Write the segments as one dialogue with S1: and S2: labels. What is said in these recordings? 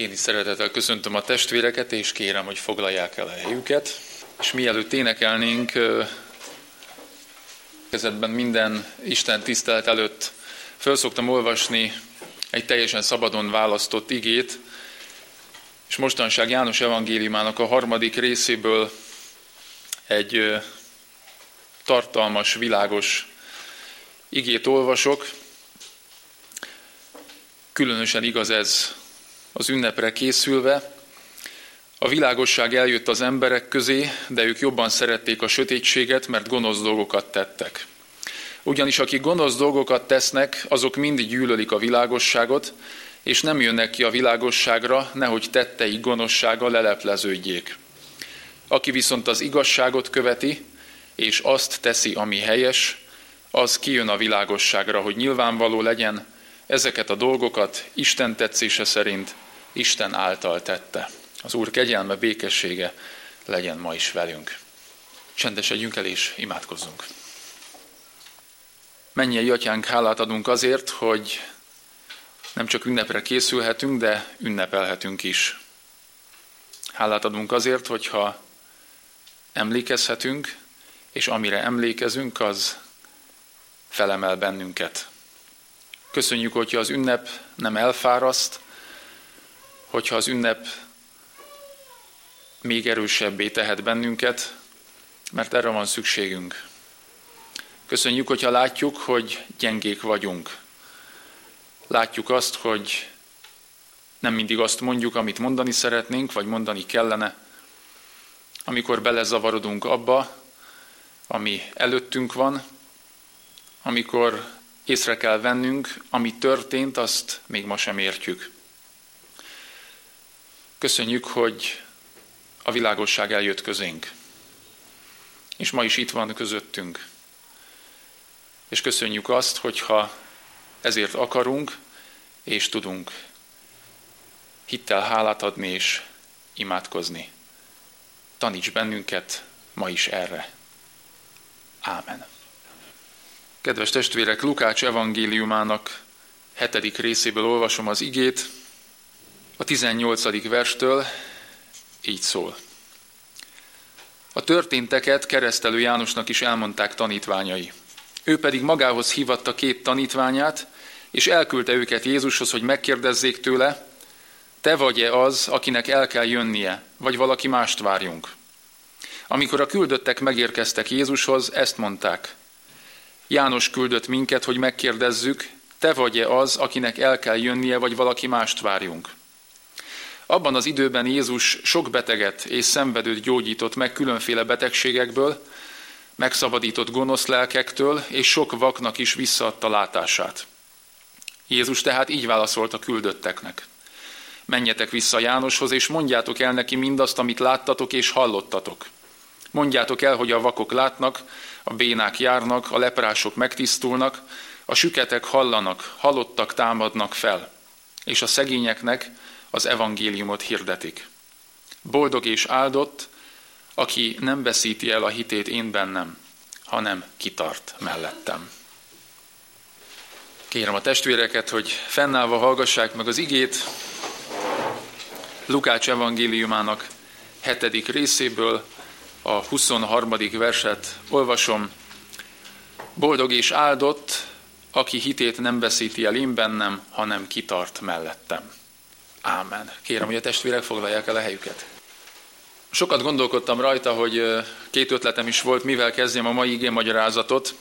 S1: Én is szeretettel köszöntöm a testvéreket, és kérem, hogy foglalják el a helyüket. És mielőtt énekelnénk, kezdetben minden Isten tisztelet előtt föl szoktam olvasni egy teljesen szabadon választott igét, és mostanság János evangéliumának a harmadik részéből egy tartalmas, világos igét olvasok. Különösen igaz ez az ünnepre készülve. A világosság eljött az emberek közé, de ők jobban szerették a sötétséget, mert gonosz dolgokat tettek. Ugyanis akik gonosz dolgokat tesznek, azok mindig gyűlölik a világosságot, és nem jönnek ki a világosságra, nehogy tetteik gonoszsága lelepleződjék. Aki viszont az igazságot követi, és azt teszi, ami helyes, az kijön a világosságra, hogy nyilvánvaló legyen, ezeket a dolgokat Isten tetszése szerint Isten által tette. Az Úr kegyelme, békessége legyen ma is velünk. Csendesedjünk el és imádkozzunk. Mennyei atyánk, hálát adunk azért, hogy nem csak ünnepre készülhetünk, de ünnepelhetünk is. Hálát adunk azért, hogyha emlékezhetünk, és amire emlékezünk, az felemel bennünket. Köszönjük, hogyha az ünnep nem elfáraszt, hogyha az ünnep még erősebbé tehet bennünket, mert erre van szükségünk. Köszönjük, hogyha látjuk, hogy gyengék vagyunk. Látjuk azt, hogy nem mindig azt mondjuk, amit mondani szeretnénk, vagy mondani kellene, amikor belezavarodunk abba, ami előttünk van, amikor észre kell vennünk, ami történt, azt még ma sem értjük. Köszönjük, hogy a világosság eljött közénk. És ma is itt van közöttünk. És köszönjük azt, hogyha ezért akarunk és tudunk hittel hálát adni és imádkozni. Taníts bennünket ma is erre. Ámen. Kedves testvérek, Lukács evangéliumának hetedik részéből olvasom az igét, a 18. verstől így szól. A történteket keresztelő Jánosnak is elmondták tanítványai. Ő pedig magához hívatta két tanítványát, és elküldte őket Jézushoz, hogy megkérdezzék tőle, te vagy-e az, akinek el kell jönnie, vagy valaki mást várjunk? Amikor a küldöttek megérkeztek Jézushoz, ezt mondták. János küldött minket, hogy megkérdezzük, te vagy-e az, akinek el kell jönnie, vagy valaki mást várjunk? Abban az időben Jézus sok beteget és szenvedőt gyógyított meg különféle betegségekből, megszabadított gonosz lelkektől, és sok vaknak is visszaadta látását. Jézus tehát így válaszolt a küldötteknek. Menjetek vissza Jánoshoz, és mondjátok el neki mindazt, amit láttatok és hallottatok. Mondjátok el, hogy a vakok látnak, a bénák járnak, a leprások megtisztulnak, a süketek hallanak, halottak támadnak fel, és a szegényeknek az evangéliumot hirdetik. Boldog és áldott, aki nem veszíti el a hitét én bennem, hanem kitart mellettem. Kérem a testvéreket, hogy fennállva hallgassák meg az igét Lukács evangéliumának hetedik részéből, a 23. verset olvasom. Boldog és áldott, aki hitét nem veszíti el én bennem, hanem kitart mellettem. Ámen. Kérem, hogy a testvérek foglalják el a helyüket. Sokat gondolkodtam rajta, hogy két ötletem is volt, mivel kezdjem a mai igén magyarázatot.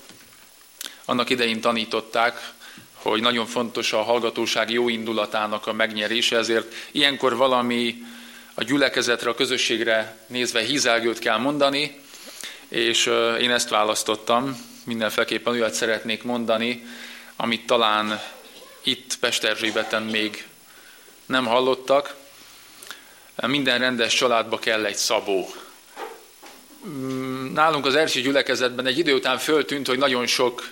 S1: Annak idején tanították, hogy nagyon fontos a hallgatóság jó indulatának a megnyerése, ezért ilyenkor valami a gyülekezetre, a közösségre nézve hízelgőt kell mondani, és én ezt választottam, mindenféleképpen olyat szeretnék mondani, amit talán itt Pesterzsébeten még nem hallottak. Minden rendes családba kell egy szabó. Mm, nálunk az első gyülekezetben egy idő után föltűnt, hogy nagyon sok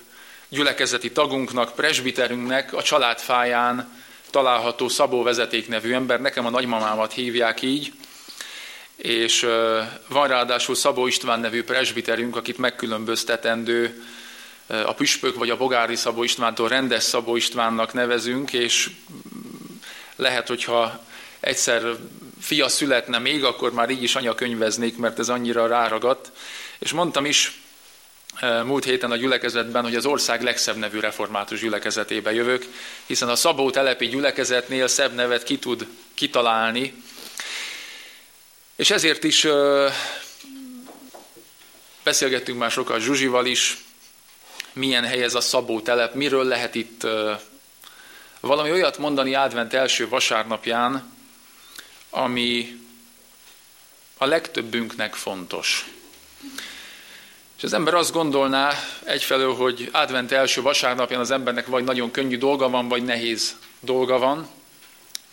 S1: gyülekezeti tagunknak, presbiterünknek a családfáján található Szabó Vezeték nevű ember, nekem a nagymamámat hívják így, és van ráadásul Szabó István nevű presbiterünk, akit megkülönböztetendő a püspök vagy a bogári Szabó Istvántól rendes Szabó Istvánnak nevezünk, és lehet, hogyha egyszer fia születne még, akkor már így is anyakönyveznék, mert ez annyira ráragadt. És mondtam is múlt héten a gyülekezetben, hogy az ország legszebb nevű református gyülekezetébe jövök, hiszen a Szabó telepi gyülekezetnél szebb nevet ki tud kitalálni. És ezért is beszélgettünk már sokat Zsuzsival is, milyen hely ez a Szabó telep, miről lehet itt valami olyat mondani advent első vasárnapján, ami a legtöbbünknek fontos. És az ember azt gondolná egyfelől, hogy advent első vasárnapján az embernek vagy nagyon könnyű dolga van, vagy nehéz dolga van.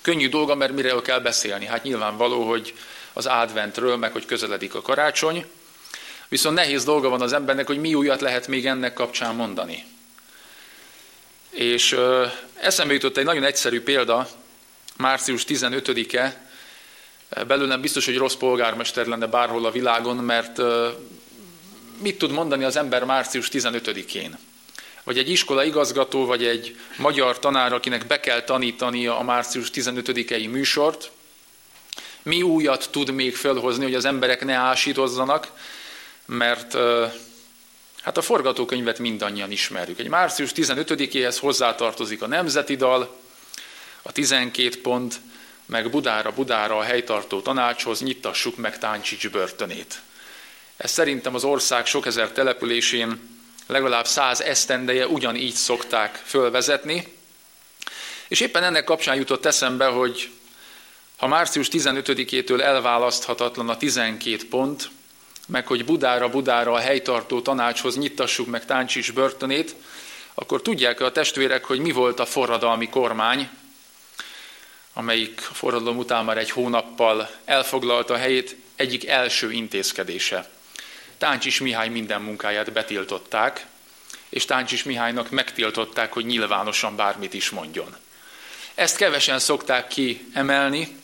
S1: Könnyű dolga, mert miről kell beszélni? Hát nyilvánvaló, hogy az adventről, meg hogy közeledik a karácsony. Viszont nehéz dolga van az embernek, hogy mi újat lehet még ennek kapcsán mondani. És ö, eszembe jutott egy nagyon egyszerű példa, március 15-e, belőlem biztos, hogy rossz polgármester lenne bárhol a világon, mert mit tud mondani az ember március 15-én? Vagy egy iskola igazgató, vagy egy magyar tanár, akinek be kell tanítania a március 15-i műsort, mi újat tud még felhozni, hogy az emberek ne ásítozzanak, mert hát a forgatókönyvet mindannyian ismerjük. Egy március 15-éhez hozzátartozik a Nemzeti Dal, a 12 pont, meg Budára, Budára a helytartó tanácshoz nyittassuk meg Táncsics börtönét. Ez szerintem az ország sok ezer településén legalább száz esztendeje ugyanígy szokták fölvezetni, és éppen ennek kapcsán jutott eszembe, hogy ha március 15-től elválaszthatatlan a 12 pont, meg hogy Budára, Budára a helytartó tanácshoz nyittassuk meg Táncsics börtönét, akkor tudják a testvérek, hogy mi volt a forradalmi kormány, amelyik a forradalom után már egy hónappal elfoglalta a helyét, egyik első intézkedése. Táncsis Mihály minden munkáját betiltották, és Táncsis Mihálynak megtiltották, hogy nyilvánosan bármit is mondjon. Ezt kevesen szokták kiemelni,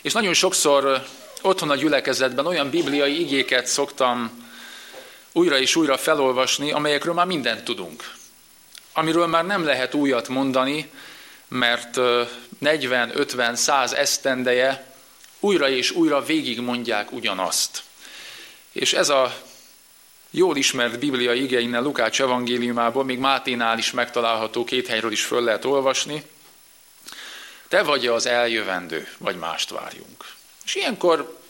S1: és nagyon sokszor otthon a gyülekezetben olyan bibliai igéket szoktam újra és újra felolvasni, amelyekről már mindent tudunk. Amiről már nem lehet újat mondani, mert 40, 50, 100 esztendeje újra és újra végigmondják ugyanazt. És ez a jól ismert bibliai ige innen Lukács evangéliumából, még Máténál is megtalálható, két helyről is föl lehet olvasni. Te vagy az eljövendő, vagy mást várjunk. És ilyenkor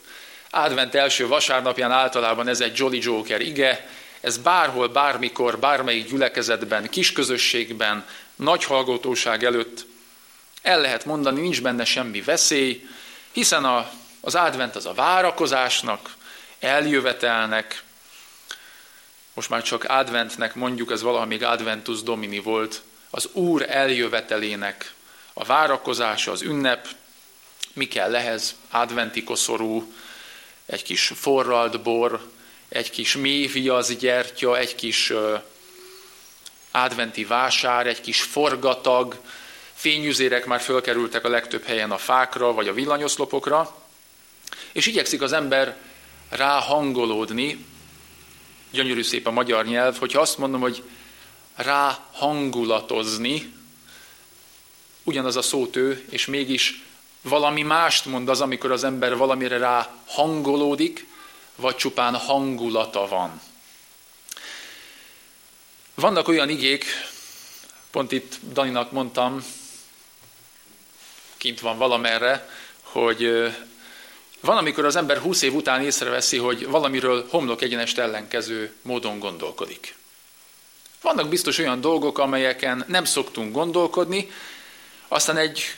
S1: advent első vasárnapján általában ez egy Jolly Joker ige, ez bárhol, bármikor, bármelyik gyülekezetben, kisközösségben, nagy hallgatóság előtt el lehet mondani, nincs benne semmi veszély, hiszen a, az advent az a várakozásnak, eljövetelnek, most már csak adventnek mondjuk, ez valaha még adventus domini volt, az Úr eljövetelének a várakozása, az ünnep, mi kell ehhez? Adventi koszorú, egy kis forralt bor, egy kis méhviasz gyertya, egy kis adventi vásár, egy kis forgatag, fényüzérek már fölkerültek a legtöbb helyen a fákra vagy a villanyoszlopokra, és igyekszik az ember rá hangolódni, gyönyörű szép a magyar nyelv, hogyha azt mondom, hogy rá hangulatozni, ugyanaz a szótő, és mégis valami mást mond az, amikor az ember valamire rá hangolódik, vagy csupán hangulata van. Vannak olyan igék, pont itt Daninak mondtam, kint van valamerre, hogy van, amikor az ember 20 év után észreveszi, hogy valamiről homlok egyenest ellenkező módon gondolkodik. Vannak biztos olyan dolgok, amelyeken nem szoktunk gondolkodni, aztán egy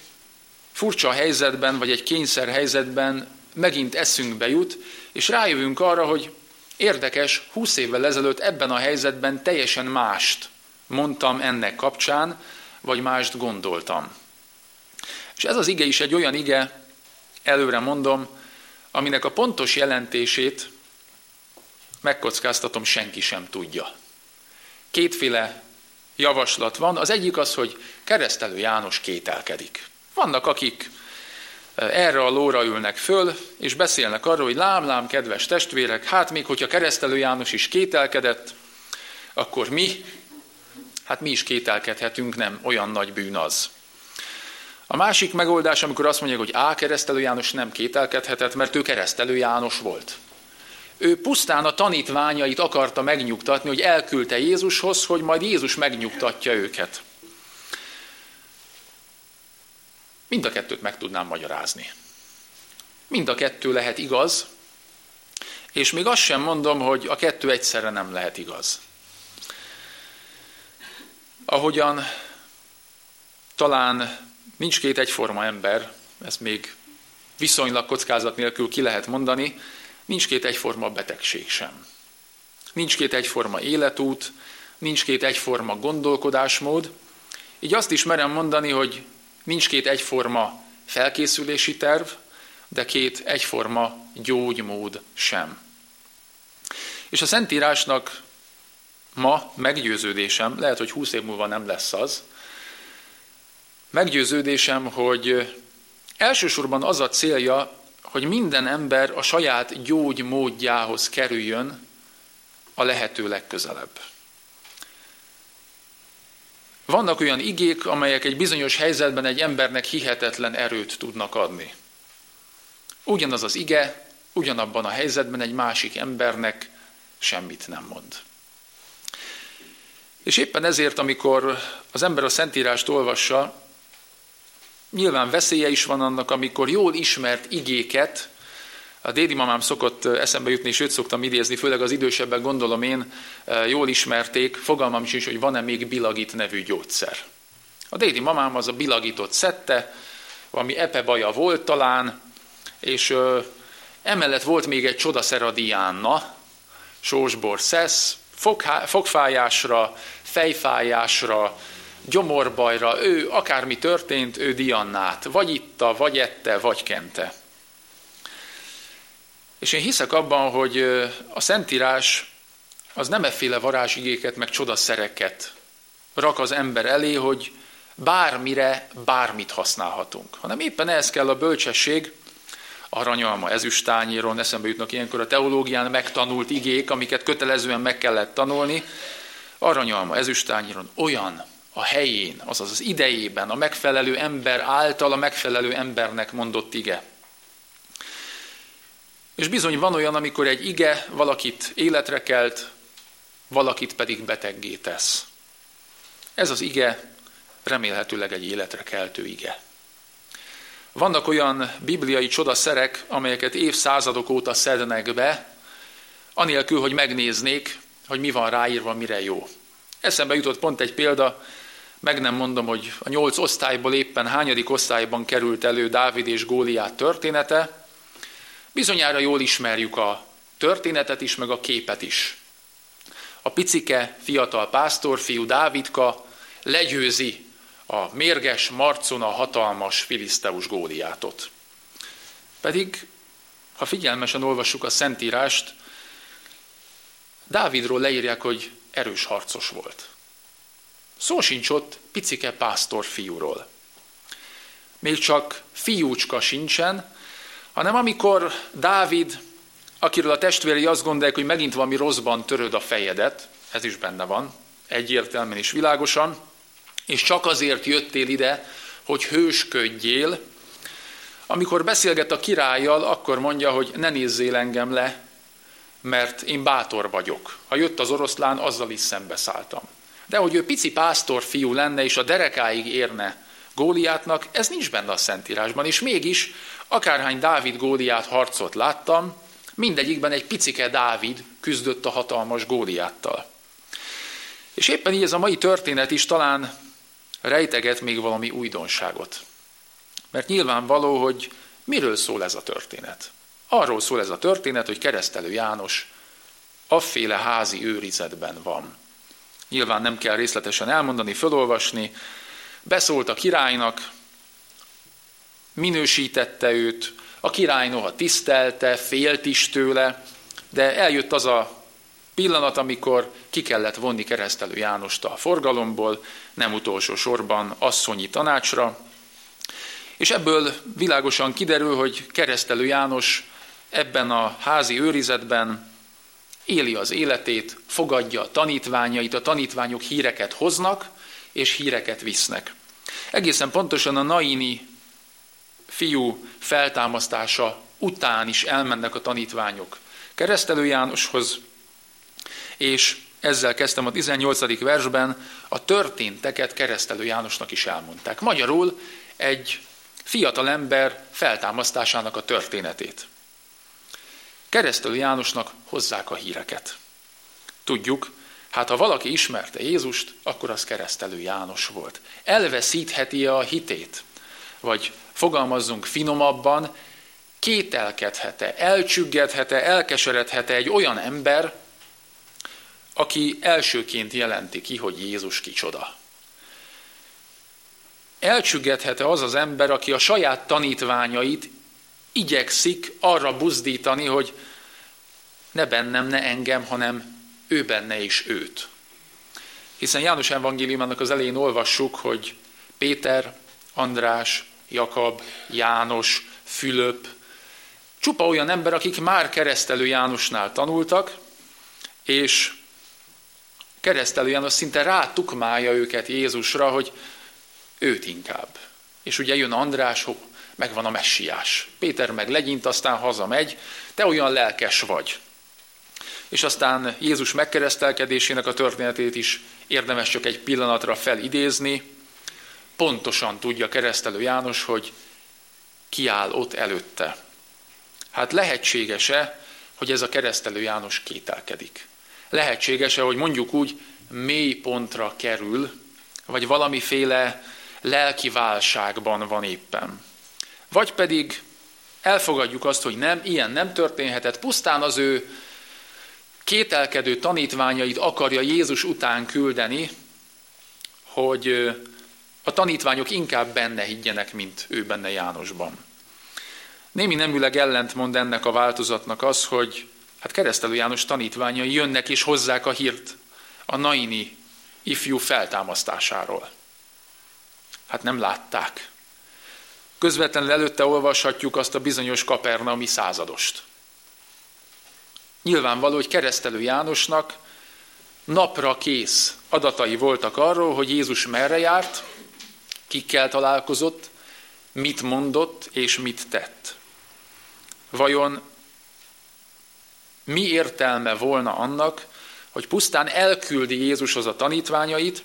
S1: furcsa helyzetben, vagy egy kényszer helyzetben megint eszünkbe jut, és rájövünk arra, hogy érdekes, 20 évvel ezelőtt ebben a helyzetben teljesen mást mondtam ennek kapcsán, vagy mást gondoltam. És ez az ige is egy olyan ige, előre mondom, aminek a pontos jelentését megkockáztatom, senki sem tudja. Kétféle javaslat van. Az egyik az, hogy keresztelő János kételkedik. Vannak, akik eh, erre a lóra ülnek föl, és beszélnek arról, hogy lám, lám, kedves testvérek, hát még hogyha keresztelő János is kételkedett, akkor mi, hát mi is kételkedhetünk, nem olyan nagy bűn az. A másik megoldás, amikor azt mondják, hogy A. keresztelő János nem kételkedhetett, mert ő keresztelő János volt. Ő pusztán a tanítványait akarta megnyugtatni, hogy elküldte Jézushoz, hogy majd Jézus megnyugtatja őket. Mind a kettőt meg tudnám magyarázni. Mind a kettő lehet igaz, és még azt sem mondom, hogy a kettő egyszerre nem lehet igaz. Ahogyan talán nincs két egyforma ember, ezt még viszonylag kockázat nélkül ki lehet mondani, nincs két egyforma betegség sem. Nincs két egyforma életút, nincs két egyforma gondolkodásmód, így azt is merem mondani, hogy nincs két egyforma felkészülési terv, de két egyforma gyógymód sem. És a Szentírásnak ma meggyőződésem, lehet, hogy húsz év múlva nem lesz az, meggyőződésem, hogy elsősorban az a célja, hogy minden ember a saját gyógymódjához kerüljön a lehető legközelebb. Vannak olyan igék, amelyek egy bizonyos helyzetben egy embernek hihetetlen erőt tudnak adni. Ugyanaz az ige, ugyanabban a helyzetben egy másik embernek semmit nem mond. És éppen ezért, amikor az ember a Szentírást olvassa, nyilván veszélye is van annak, amikor jól ismert igéket, a dédi mamám szokott eszembe jutni, és őt szoktam idézni, főleg az idősebbek gondolom én, jól ismerték, fogalmam is, hogy van-e még bilagit nevű gyógyszer. A dédi mamám az a bilagitot szedte, valami epebaja volt talán, és ö, emellett volt még egy csodaszer a diánna, sósbor szesz, fogfájásra, fejfájásra, gyomorbajra, ő akármi történt, ő diannát, vagy itta, vagy ette, vagy kente. És én hiszek abban, hogy a Szentírás az nem efféle varázsigéket, meg csodaszereket rak az ember elé, hogy bármire, bármit használhatunk, hanem éppen ehhez kell a bölcsesség, aranyalma ezüstányéron, eszembe jutnak ilyenkor a teológián megtanult igék, amiket kötelezően meg kellett tanulni, aranyalma ezüstányéron olyan a helyén, azaz az idejében, a megfelelő ember által a megfelelő embernek mondott ige. És bizony van olyan, amikor egy ige valakit életre kelt, valakit pedig beteggé tesz. Ez az ige remélhetőleg egy életre keltő ige. Vannak olyan bibliai csodaszerek, amelyeket évszázadok óta szednek be, anélkül, hogy megnéznék, hogy mi van ráírva, mire jó. Eszembe jutott pont egy példa, meg nem mondom, hogy a nyolc osztályból éppen hányadik osztályban került elő Dávid és Góliát története. Bizonyára jól ismerjük a történetet is, meg a képet is. A picike, fiatal pásztorfiú Dávidka legyőzi a mérges Marcon a hatalmas filiszteus Góliátot. Pedig, ha figyelmesen olvassuk a Szentírást, Dávidról leírják, hogy erős harcos volt. Szó sincs ott picike pásztor fiúról. Még csak fiúcska sincsen, hanem amikor Dávid, akiről a testvérei azt gondolják, hogy megint valami rosszban töröd a fejedet, ez is benne van, egyértelműen és világosan, és csak azért jöttél ide, hogy hősködjél, amikor beszélget a királlyal, akkor mondja, hogy ne nézzél engem le, mert én bátor vagyok. Ha jött az oroszlán, azzal is szembeszálltam. De hogy ő pici pásztor fiú lenne, és a derekáig érne Góliátnak, ez nincs benne a Szentírásban, és mégis, akárhány Dávid Góliát harcot láttam, mindegyikben egy picike Dávid küzdött a hatalmas Góliáttal. És éppen így ez a mai történet is talán rejteget még valami újdonságot. Mert nyilvánvaló, hogy miről szól ez a történet. Arról szól ez a történet, hogy keresztelő János afféle házi őrizetben van. Nyilván nem kell részletesen elmondani, fölolvasni. Beszólt a királynak, minősítette őt, a király noha tisztelte, félt is tőle, de eljött az a pillanat, amikor ki kellett vonni keresztelő Jánost a forgalomból, nem utolsó sorban asszonyi tanácsra, és ebből világosan kiderül, hogy keresztelő János ebben a házi őrizetben éli az életét, fogadja a tanítványait, a tanítványok híreket hoznak, és híreket visznek. Egészen pontosan a Naini fiú feltámasztása után is elmennek a tanítványok keresztelő Jánoshoz, és ezzel kezdtem a 18. versben, a történteket keresztelő Jánosnak is elmondták. Magyarul egy fiatal ember feltámasztásának a történetét. Keresztelő Jánosnak hozzák a híreket. Tudjuk, hát ha valaki ismerte Jézust, akkor az keresztelő János volt. Elveszítheti a hitét? Vagy fogalmazzunk finomabban, kételkedhet-e, elcsüggedhet-e, elkeseredhet-e egy olyan ember, aki elsőként jelenti ki, hogy Jézus kicsoda. Elcsüggedhet-e az az ember, aki a saját tanítványait igyekszik arra buzdítani, hogy ne bennem, ne engem, hanem ő benne is őt. Hiszen János evangéliumának az elején olvassuk, hogy Péter, András, Jakab, János, Fülöp, csupa olyan ember, akik már keresztelő Jánosnál tanultak, és keresztelő János szinte rátukmálja őket Jézusra, hogy őt inkább. És ugye jön András, megvan a messiás. Péter meg legyint, aztán hazamegy, te olyan lelkes vagy. És aztán Jézus megkeresztelkedésének a történetét is érdemes csak egy pillanatra felidézni. Pontosan tudja keresztelő János, hogy kiáll ott előtte. Hát lehetséges-e, hogy ez a keresztelő János kételkedik? Lehetséges-e, hogy mondjuk úgy mély pontra kerül, vagy valamiféle lelki válságban van éppen? Vagy pedig elfogadjuk azt, hogy nem, ilyen nem történhetett, pusztán az ő kételkedő tanítványait akarja Jézus után küldeni, hogy a tanítványok inkább benne higgyenek, mint ő benne Jánosban. Némi nemüleg ellentmond ennek a változatnak az, hogy hát keresztelő János tanítványai jönnek és hozzák a hírt a Naini ifjú feltámasztásáról. Hát nem látták. Közvetlenül előtte olvashatjuk azt a bizonyos kapernaumi századost. Nyilvánvaló, hogy keresztelő Jánosnak napra kész adatai voltak arról, hogy Jézus merre járt, kikkel találkozott, mit mondott és mit tett. Vajon mi értelme volna annak, hogy pusztán elküldi Jézushoz a tanítványait,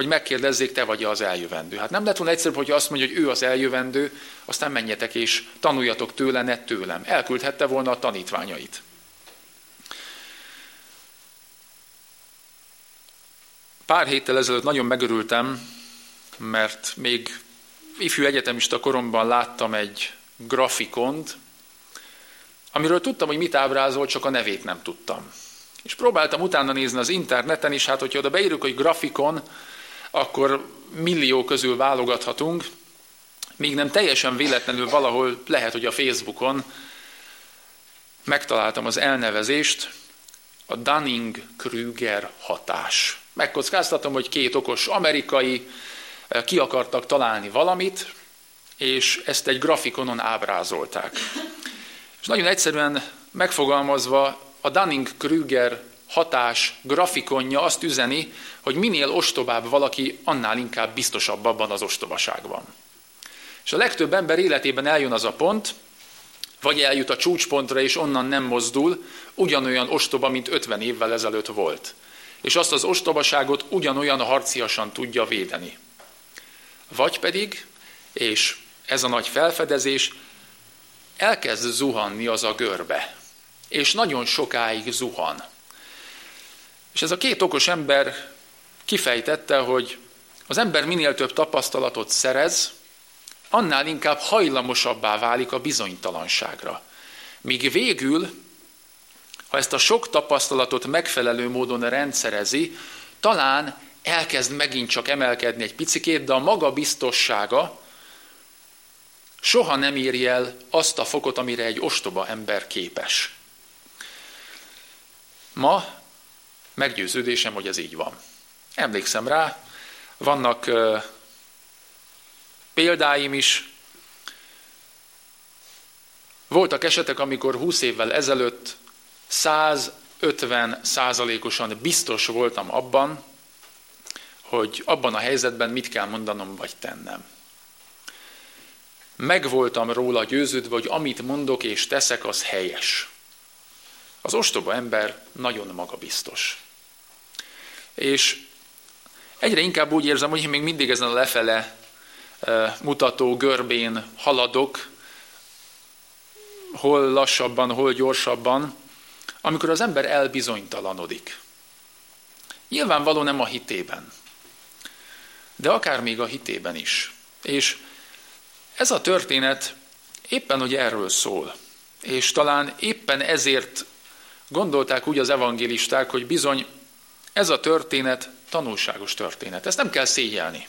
S1: hogy megkérdezzék, te vagy az eljövendő. Hát nem lett volna egyszerűbb, hogy azt mondja, hogy ő az eljövendő, aztán menjetek és tanuljatok tőle, ne tőlem. Elküldhette volna a tanítványait. Pár héttel ezelőtt nagyon megörültem, mert még ifjú egyetemista koromban láttam egy grafikont, amiről tudtam, hogy mit ábrázol, csak a nevét nem tudtam. És próbáltam utána nézni az interneten, és hát, hogyha oda beírjuk, hogy grafikon, akkor millió közül válogathatunk, míg nem teljesen véletlenül valahol lehet, hogy a Facebookon megtaláltam az elnevezést, a Dunning-Kruger hatás. Megkockáztatom, hogy két okos amerikai eh, ki akartak találni valamit, és ezt egy grafikonon ábrázolták. És nagyon egyszerűen megfogalmazva a Dunning-Kruger hatás grafikonja azt üzeni, hogy minél ostobább valaki, annál inkább biztosabb abban az ostobaságban. És a legtöbb ember életében eljön az a pont, vagy eljut a csúcspontra, és onnan nem mozdul, ugyanolyan ostoba, mint 50 évvel ezelőtt volt. És azt az ostobaságot ugyanolyan harciasan tudja védeni. Vagy pedig, és ez a nagy felfedezés, elkezd zuhanni az a görbe. És nagyon sokáig zuhan. És ez a két okos ember kifejtette, hogy az ember minél több tapasztalatot szerez, annál inkább hajlamosabbá válik a bizonytalanságra. Míg végül, ha ezt a sok tapasztalatot megfelelő módon rendszerezi, talán elkezd megint csak emelkedni egy picikét, de a maga biztossága soha nem éri el azt a fokot, amire egy ostoba ember képes. Ma meggyőződésem, hogy ez így van. Emlékszem rá, vannak uh, példáim is. Voltak esetek, amikor 20 évvel ezelőtt 150 százalékosan biztos voltam abban, hogy abban a helyzetben mit kell mondanom vagy tennem. Megvoltam róla győződve, hogy amit mondok és teszek, az helyes. Az ostoba ember nagyon magabiztos. És egyre inkább úgy érzem, hogy én még mindig ezen a lefele mutató görbén haladok, hol lassabban, hol gyorsabban, amikor az ember elbizonytalanodik. Nyilvánvaló nem a hitében, de akár még a hitében is. És ez a történet éppen, hogy erről szól. És talán éppen ezért gondolták úgy az evangélisták, hogy bizony ez a történet tanulságos történet. Ezt nem kell szégyelni.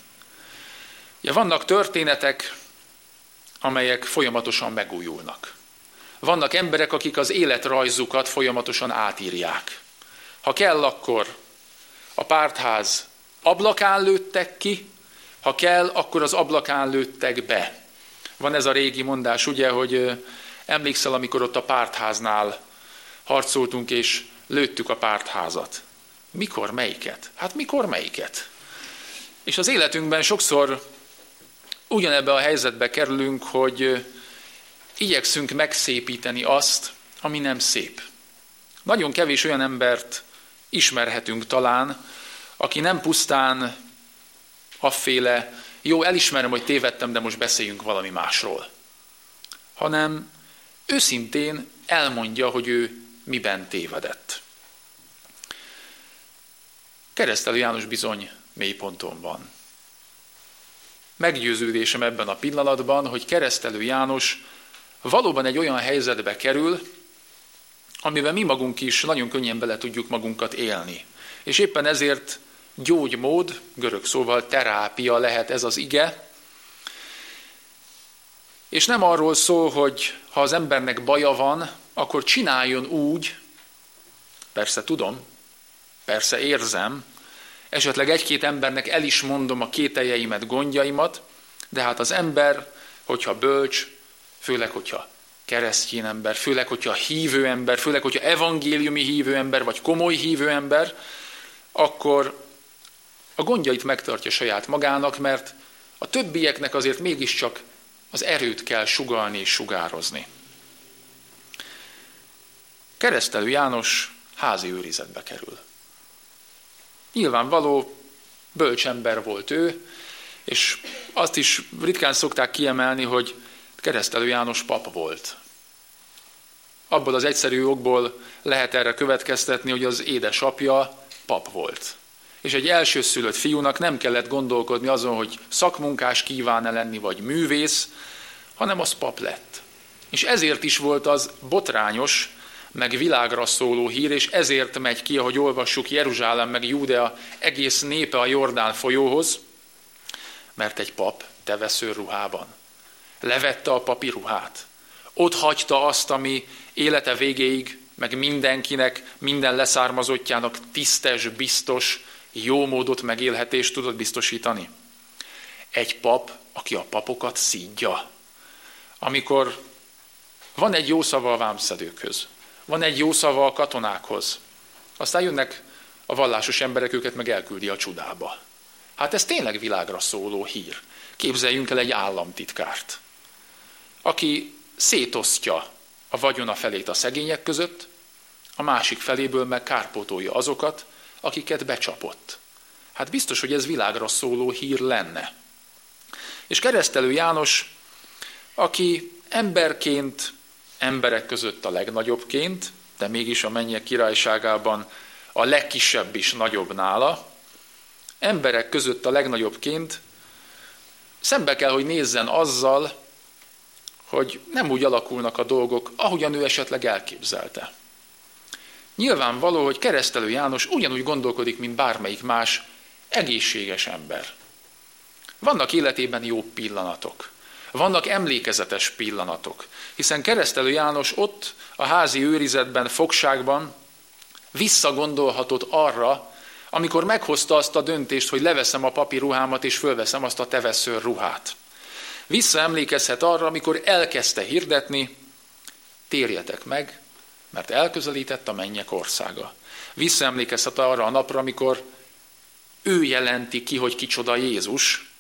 S1: Ja, vannak történetek, amelyek folyamatosan megújulnak. Vannak emberek, akik az életrajzukat folyamatosan átírják. Ha kell, akkor a pártház ablakán lőttek ki, ha kell, akkor az ablakán lőttek be. Van ez a régi mondás, ugye, hogy emlékszel, amikor ott a pártháznál harcoltunk, és lőttük a pártházat. Mikor melyiket? Hát mikor melyiket? És az életünkben sokszor ugyanebbe a helyzetbe kerülünk, hogy igyekszünk megszépíteni azt, ami nem szép. Nagyon kevés olyan embert ismerhetünk talán, aki nem pusztán afféle, jó, elismerem, hogy tévedtem, de most beszéljünk valami másról, hanem őszintén elmondja, hogy ő miben tévedett. Keresztelő János bizony mélyponton van. Meggyőződésem ebben a pillanatban, hogy keresztelő János valóban egy olyan helyzetbe kerül, amiben mi magunk is nagyon könnyen bele tudjuk magunkat élni. És éppen ezért gyógymód, görög szóval terápia lehet ez az ige, és nem arról szól, hogy ha az embernek baja van, akkor csináljon úgy, persze tudom, persze érzem, esetleg egy-két embernek el is mondom a kételjeimet, gondjaimat, de hát az ember, hogyha bölcs, főleg, hogyha keresztény ember, főleg, hogyha hívő ember, főleg, hogyha evangéliumi hívő ember, vagy komoly hívő ember, akkor a gondjait megtartja saját magának, mert a többieknek azért mégiscsak az erőt kell sugalni és sugározni. Keresztelő János házi őrizetbe kerül. Nyilvánvaló, bölcsember volt ő, és azt is ritkán szokták kiemelni, hogy keresztelő János pap volt. Abból az egyszerű okból lehet erre következtetni, hogy az édesapja pap volt. És egy elsőszülött fiúnak nem kellett gondolkodni azon, hogy szakmunkás kíván-e lenni, vagy művész, hanem az pap lett. És ezért is volt az botrányos, meg világra szóló hír, és ezért megy ki, ahogy olvassuk, Jeruzsálem meg Júdea egész népe a Jordán folyóhoz, mert egy pap tevesző ruhában. Levette a papi ruhát. Ott hagyta azt, ami élete végéig, meg mindenkinek, minden leszármazottjának tisztes, biztos, jó módot, megélhetést tudott biztosítani. Egy pap, aki a papokat szídja. Amikor van egy jó szava a vámszedőkhöz, van egy jó szava a katonákhoz, aztán jönnek a vallásos emberek, őket meg elküldi a csudába. Hát ez tényleg világra szóló hír. Képzeljünk el egy államtitkárt, aki szétosztja a vagyona felét a szegények között, a másik feléből meg kárpótolja azokat, akiket becsapott. Hát biztos, hogy ez világra szóló hír lenne. És keresztelő János, aki emberként, emberek között a legnagyobbként, de mégis a mennyek királyságában a legkisebb is nagyobb nála, emberek között a legnagyobbként szembe kell, hogy nézzen azzal, hogy nem úgy alakulnak a dolgok, ahogyan ő esetleg elképzelte. Nyilvánvaló, hogy keresztelő János ugyanúgy gondolkodik, mint bármelyik más egészséges ember. Vannak életében jó pillanatok. Vannak emlékezetes pillanatok. Hiszen keresztelő János ott a házi őrizetben, fogságban visszagondolhatott arra, amikor meghozta azt a döntést, hogy leveszem a papi ruhámat és fölveszem azt a teveszőr ruhát. Visszaemlékezhet arra, amikor elkezdte hirdetni, térjetek meg, mert elközelített a mennyek országa. Visszaemlékezhet arra a napra, amikor ő jelenti ki, hogy kicsoda Jézus,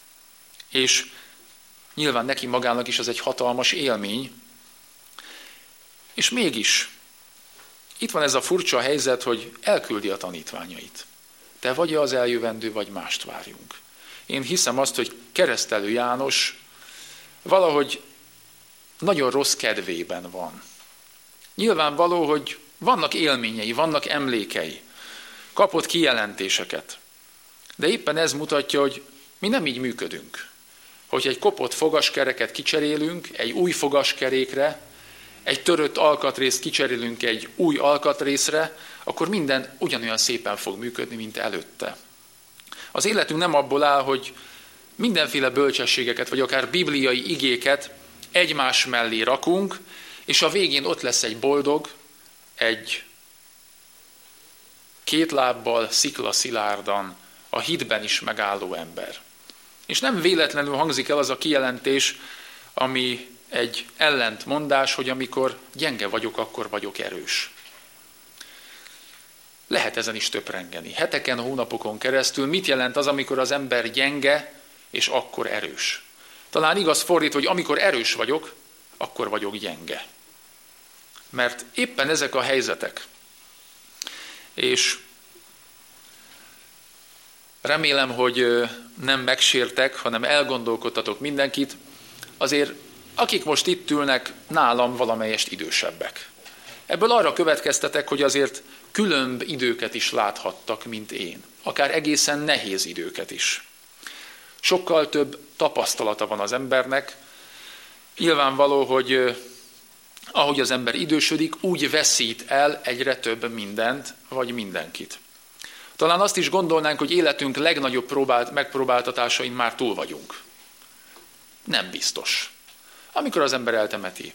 S1: és nyilván neki magának is ez egy hatalmas élmény, és mégis itt van ez a furcsa helyzet, hogy elküldi a tanítványait. Te vagy az eljövendő, vagy mást várjunk. Én hiszem azt, hogy keresztelő János valahogy nagyon rossz kedvében van. Nyilvánvaló, hogy vannak élményei, vannak emlékei, kapott kijelentéseket. De éppen ez mutatja, hogy mi nem így működünk. Hogy egy kopott fogaskereket kicserélünk egy új fogaskerékre, egy törött alkatrészt kicserélünk egy új alkatrészre, akkor minden ugyanolyan szépen fog működni, mint előtte. Az életünk nem abból áll, hogy mindenféle bölcsességeket, vagy akár bibliai igéket egymás mellé rakunk, és a végén ott lesz egy boldog, egy két lábbal, szikla szilárdan, a hitben is megálló ember. És nem véletlenül hangzik el az a kijelentés, ami egy ellentmondás, hogy amikor gyenge vagyok, akkor vagyok erős. Lehet ezen is töprengeni. Heteken, hónapokon keresztül mit jelent az, amikor az ember gyenge, és akkor erős? Talán igaz fordít, hogy amikor erős vagyok, akkor vagyok gyenge. Mert éppen ezek a helyzetek. És remélem, hogy nem megsértek, hanem elgondolkodtatok mindenkit. Azért akik most itt ülnek, nálam valamelyest idősebbek. Ebből arra következtetek, hogy azért különb időket is láthattak, mint én. Akár egészen nehéz időket is. Sokkal több tapasztalata van az embernek. Nyilvánvaló, hogy ahogy az ember idősödik, úgy veszít el egyre több mindent, vagy mindenkit. Talán azt is gondolnánk, hogy életünk legnagyobb próbált, megpróbáltatásain már túl vagyunk. Nem biztos. Amikor az ember eltemeti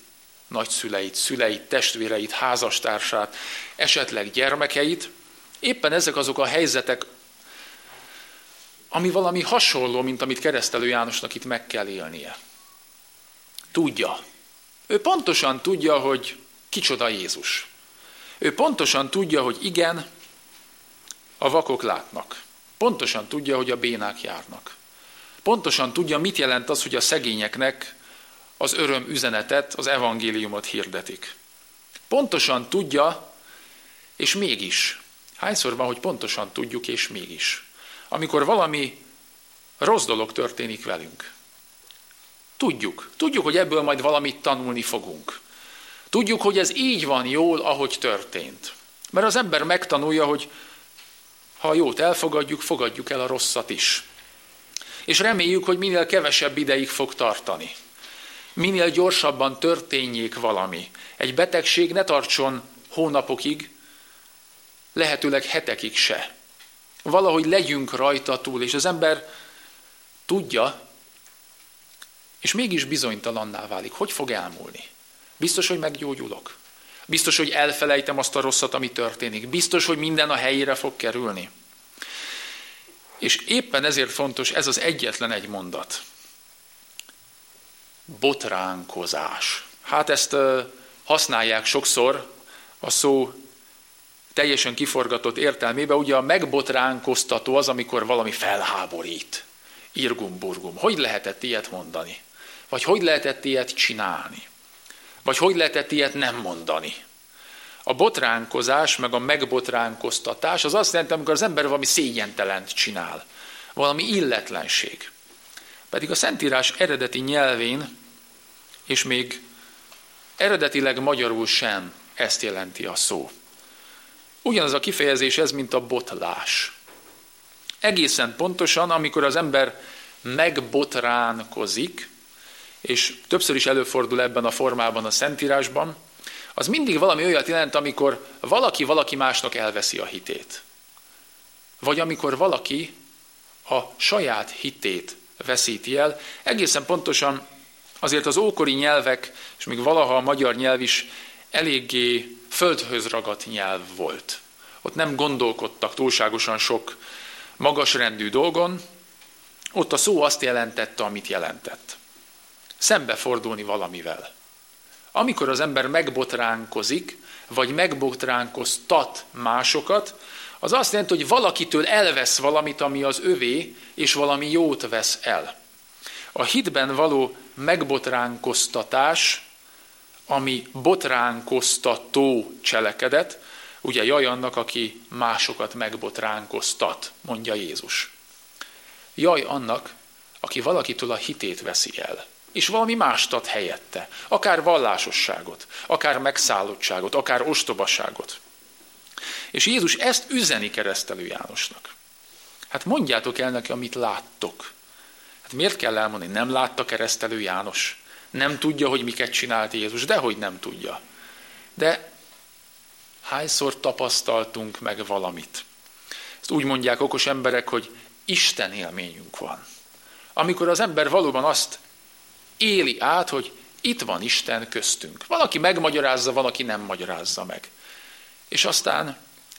S1: nagyszüleit, szüleit, testvéreit, házastársát, esetleg gyermekeit, éppen ezek azok a helyzetek, ami valami hasonló, mint amit keresztelő Jánosnak itt meg kell élnie. Tudja. Ő pontosan tudja, hogy kicsoda Jézus. Ő pontosan tudja, hogy igen, a vakok látnak. Pontosan tudja, hogy a bénák járnak. Pontosan tudja, mit jelent az, hogy a szegényeknek az öröm üzenetet, az evangéliumot hirdetik. Pontosan tudja, és mégis. Hányszor van, hogy pontosan tudjuk, és mégis. Amikor valami rossz dolog történik velünk. Tudjuk. Tudjuk, hogy ebből majd valamit tanulni fogunk. Tudjuk, hogy ez így van jól, ahogy történt. Mert az ember megtanulja, hogy ha a jót elfogadjuk, fogadjuk el a rosszat is. És reméljük, hogy minél kevesebb ideig fog tartani minél gyorsabban történjék valami. Egy betegség ne tartson hónapokig, lehetőleg hetekig se. Valahogy legyünk rajta túl, és az ember tudja, és mégis bizonytalanná válik. Hogy fog elmúlni? Biztos, hogy meggyógyulok. Biztos, hogy elfelejtem azt a rosszat, ami történik. Biztos, hogy minden a helyére fog kerülni. És éppen ezért fontos ez az egyetlen egy mondat botránkozás. Hát ezt használják sokszor a szó teljesen kiforgatott értelmébe. Ugye a megbotránkoztató az, amikor valami felháborít. Irgum-burgum. Hogy lehetett ilyet mondani? Vagy hogy lehetett ilyet csinálni? Vagy hogy lehetett ilyet nem mondani? A botránkozás, meg a megbotránkoztatás az azt jelenti, amikor az ember valami szégyentelent csinál. Valami illetlenség. Pedig a Szentírás eredeti nyelvén, és még eredetileg magyarul sem ezt jelenti a szó. Ugyanaz a kifejezés ez, mint a botlás. Egészen pontosan, amikor az ember megbotránkozik, és többször is előfordul ebben a formában a Szentírásban, az mindig valami olyat jelent, amikor valaki valaki másnak elveszi a hitét. Vagy amikor valaki a saját hitét veszíti el. Egészen pontosan azért az ókori nyelvek, és még valaha a magyar nyelv is eléggé földhöz ragadt nyelv volt. Ott nem gondolkodtak túlságosan sok magasrendű dolgon, ott a szó azt jelentette, amit jelentett. Szembefordulni valamivel. Amikor az ember megbotránkozik, vagy megbotránkoztat másokat, az azt jelenti, hogy valakitől elvesz valamit, ami az övé, és valami jót vesz el. A hitben való megbotránkoztatás, ami botránkoztató cselekedet, ugye jaj annak, aki másokat megbotránkoztat, mondja Jézus. Jaj annak, aki valakitől a hitét veszi el, és valami mást ad helyette, akár vallásosságot, akár megszállottságot, akár ostobaságot. És Jézus ezt üzeni keresztelő Jánosnak. Hát mondjátok el neki, amit láttok. Hát miért kell elmondani, nem látta keresztelő János? Nem tudja, hogy miket csinált Jézus? Dehogy nem tudja. De hányszor tapasztaltunk meg valamit? Ezt úgy mondják okos emberek, hogy Isten élményünk van. Amikor az ember valóban azt éli át, hogy itt van Isten köztünk. Valaki megmagyarázza, van, aki nem magyarázza meg. És aztán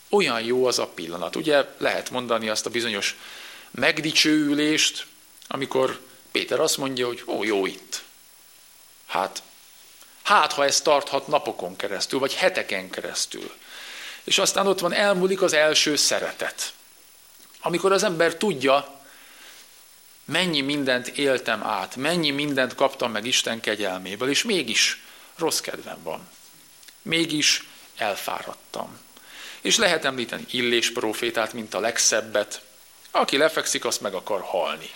S1: olyan jó az a pillanat. Ugye lehet mondani azt a bizonyos megdicsőülést, amikor Péter azt mondja, hogy ó, jó itt. Hát, hát, ha ez tarthat napokon keresztül, vagy heteken keresztül. És aztán ott van, elmúlik az első szeretet. Amikor az ember tudja, mennyi mindent éltem át, mennyi mindent kaptam meg Isten kegyelméből, és mégis rossz kedvem van. Mégis elfáradtam. És lehet említeni Illés profétát, mint a legszebbet. Aki lefekszik, azt meg akar halni.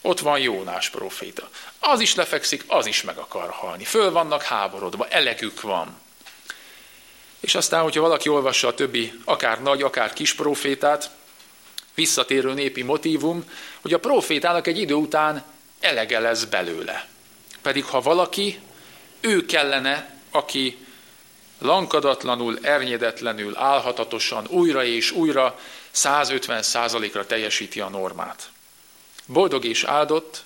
S1: Ott van Jónás proféta. Az is lefekszik, az is meg akar halni. Föl vannak háborodva, elegük van. És aztán, hogyha valaki olvassa a többi, akár nagy, akár kis profétát, visszatérő népi motívum, hogy a profétának egy idő után elege lesz belőle. Pedig ha valaki, ő kellene, aki lankadatlanul, ernyedetlenül, álhatatosan, újra és újra 150 százalékra teljesíti a normát. Boldog és áldott,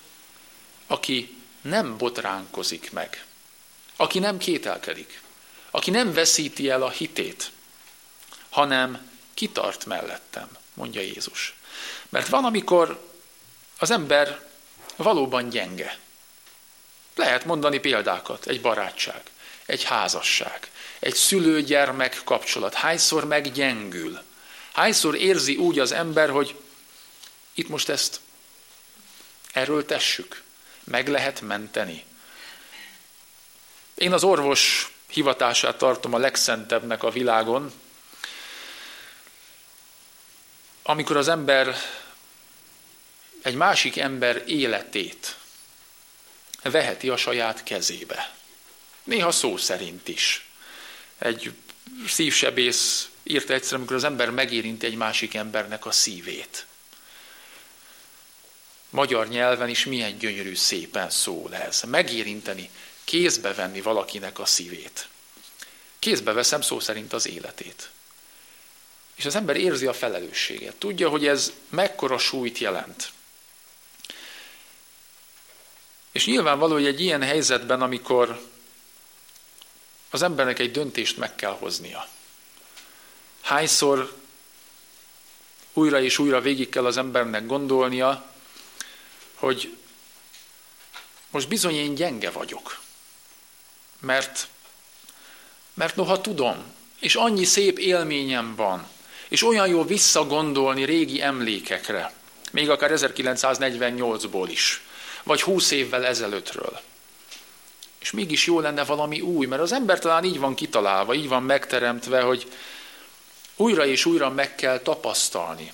S1: aki nem botránkozik meg, aki nem kételkedik, aki nem veszíti el a hitét, hanem kitart mellettem, mondja Jézus. Mert van, amikor az ember valóban gyenge. Lehet mondani példákat, egy barátság, egy házasság, egy szülő-gyermek kapcsolat. Hányszor meggyengül? Hányszor érzi úgy az ember, hogy itt most ezt erről tessük? Meg lehet menteni? Én az orvos hivatását tartom a legszentebbnek a világon, amikor az ember egy másik ember életét veheti a saját kezébe. Néha szó szerint is. Egy szívsebész írta egyszer, amikor az ember megérinti egy másik embernek a szívét. Magyar nyelven is milyen gyönyörű szépen szól ez. Megérinteni, kézbe venni valakinek a szívét. Kézbe veszem szó szerint az életét. És az ember érzi a felelősséget. Tudja, hogy ez mekkora súlyt jelent. És nyilvánvaló, hogy egy ilyen helyzetben, amikor az embernek egy döntést meg kell hoznia. Hányszor újra és újra végig kell az embernek gondolnia, hogy most bizony én gyenge vagyok. Mert, mert noha tudom, és annyi szép élményem van, és olyan jó visszagondolni régi emlékekre, még akár 1948-ból is, vagy 20 évvel ezelőttről. És mégis jó lenne valami új, mert az ember talán így van kitalálva, így van megteremtve, hogy újra és újra meg kell tapasztalni.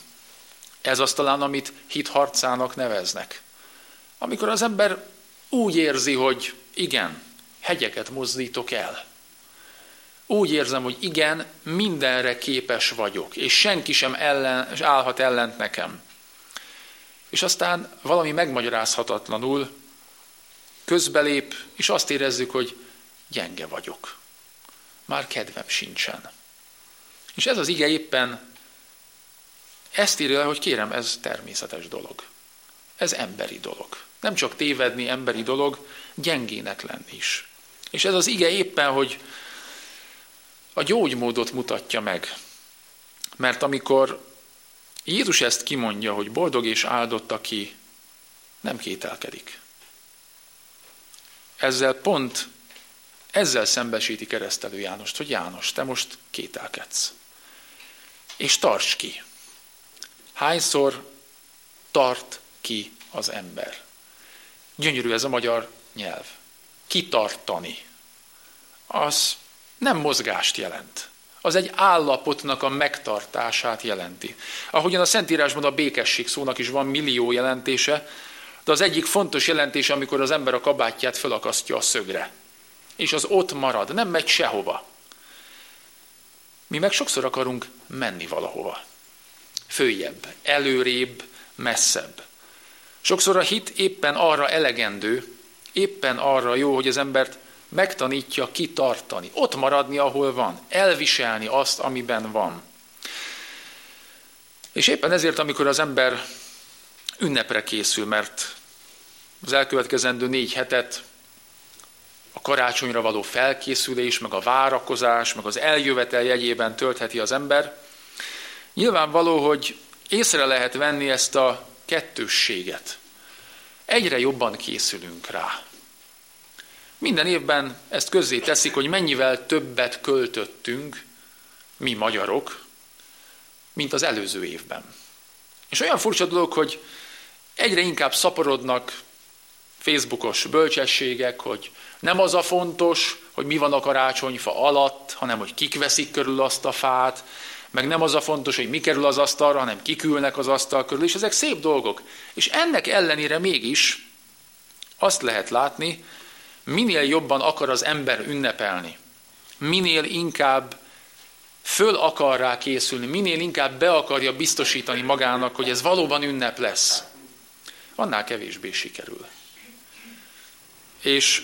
S1: Ez az talán, amit hitharcának neveznek. Amikor az ember úgy érzi, hogy igen, hegyeket mozdítok el. Úgy érzem, hogy igen, mindenre képes vagyok, és senki sem ellen, állhat ellent nekem. És aztán valami megmagyarázhatatlanul közbelép, és azt érezzük, hogy gyenge vagyok. Már kedvem sincsen. És ez az ige éppen ezt írja le, hogy kérem, ez természetes dolog. Ez emberi dolog. Nem csak tévedni emberi dolog, gyengének lenni is. És ez az ige éppen, hogy a gyógymódot mutatja meg. Mert amikor Jézus ezt kimondja, hogy boldog és áldott, aki nem kételkedik. Ezzel pont, ezzel szembesíti keresztelő Jánost, hogy János, te most kételkedsz. és tarts ki. Hányszor tart ki az ember? Gyönyörű ez a magyar nyelv. Kitartani. Az nem mozgást jelent. Az egy állapotnak a megtartását jelenti. Ahogyan a Szentírásban a békesség szónak is van millió jelentése, de az egyik fontos jelentés, amikor az ember a kabátját felakasztja a szögre. És az ott marad, nem megy sehova. Mi meg sokszor akarunk menni valahova. Följebb, előrébb, messzebb. Sokszor a hit éppen arra elegendő, éppen arra jó, hogy az embert megtanítja kitartani, ott maradni, ahol van, elviselni azt, amiben van. És éppen ezért, amikor az ember ünnepre készül, mert az elkövetkezendő négy hetet a karácsonyra való felkészülés, meg a várakozás, meg az eljövetel jegyében töltheti az ember, nyilvánvaló, hogy észre lehet venni ezt a kettősséget. Egyre jobban készülünk rá. Minden évben ezt közzé teszik, hogy mennyivel többet költöttünk, mi magyarok, mint az előző évben. És olyan furcsa dolog, hogy egyre inkább szaporodnak Facebookos bölcsességek, hogy nem az a fontos, hogy mi van a karácsonyfa alatt, hanem hogy kik veszik körül azt a fát, meg nem az a fontos, hogy mi kerül az asztalra, hanem kikülnek az asztal körül, és ezek szép dolgok. És ennek ellenére mégis azt lehet látni, minél jobban akar az ember ünnepelni, minél inkább föl akar rá készülni, minél inkább be akarja biztosítani magának, hogy ez valóban ünnep lesz, annál kevésbé sikerül. És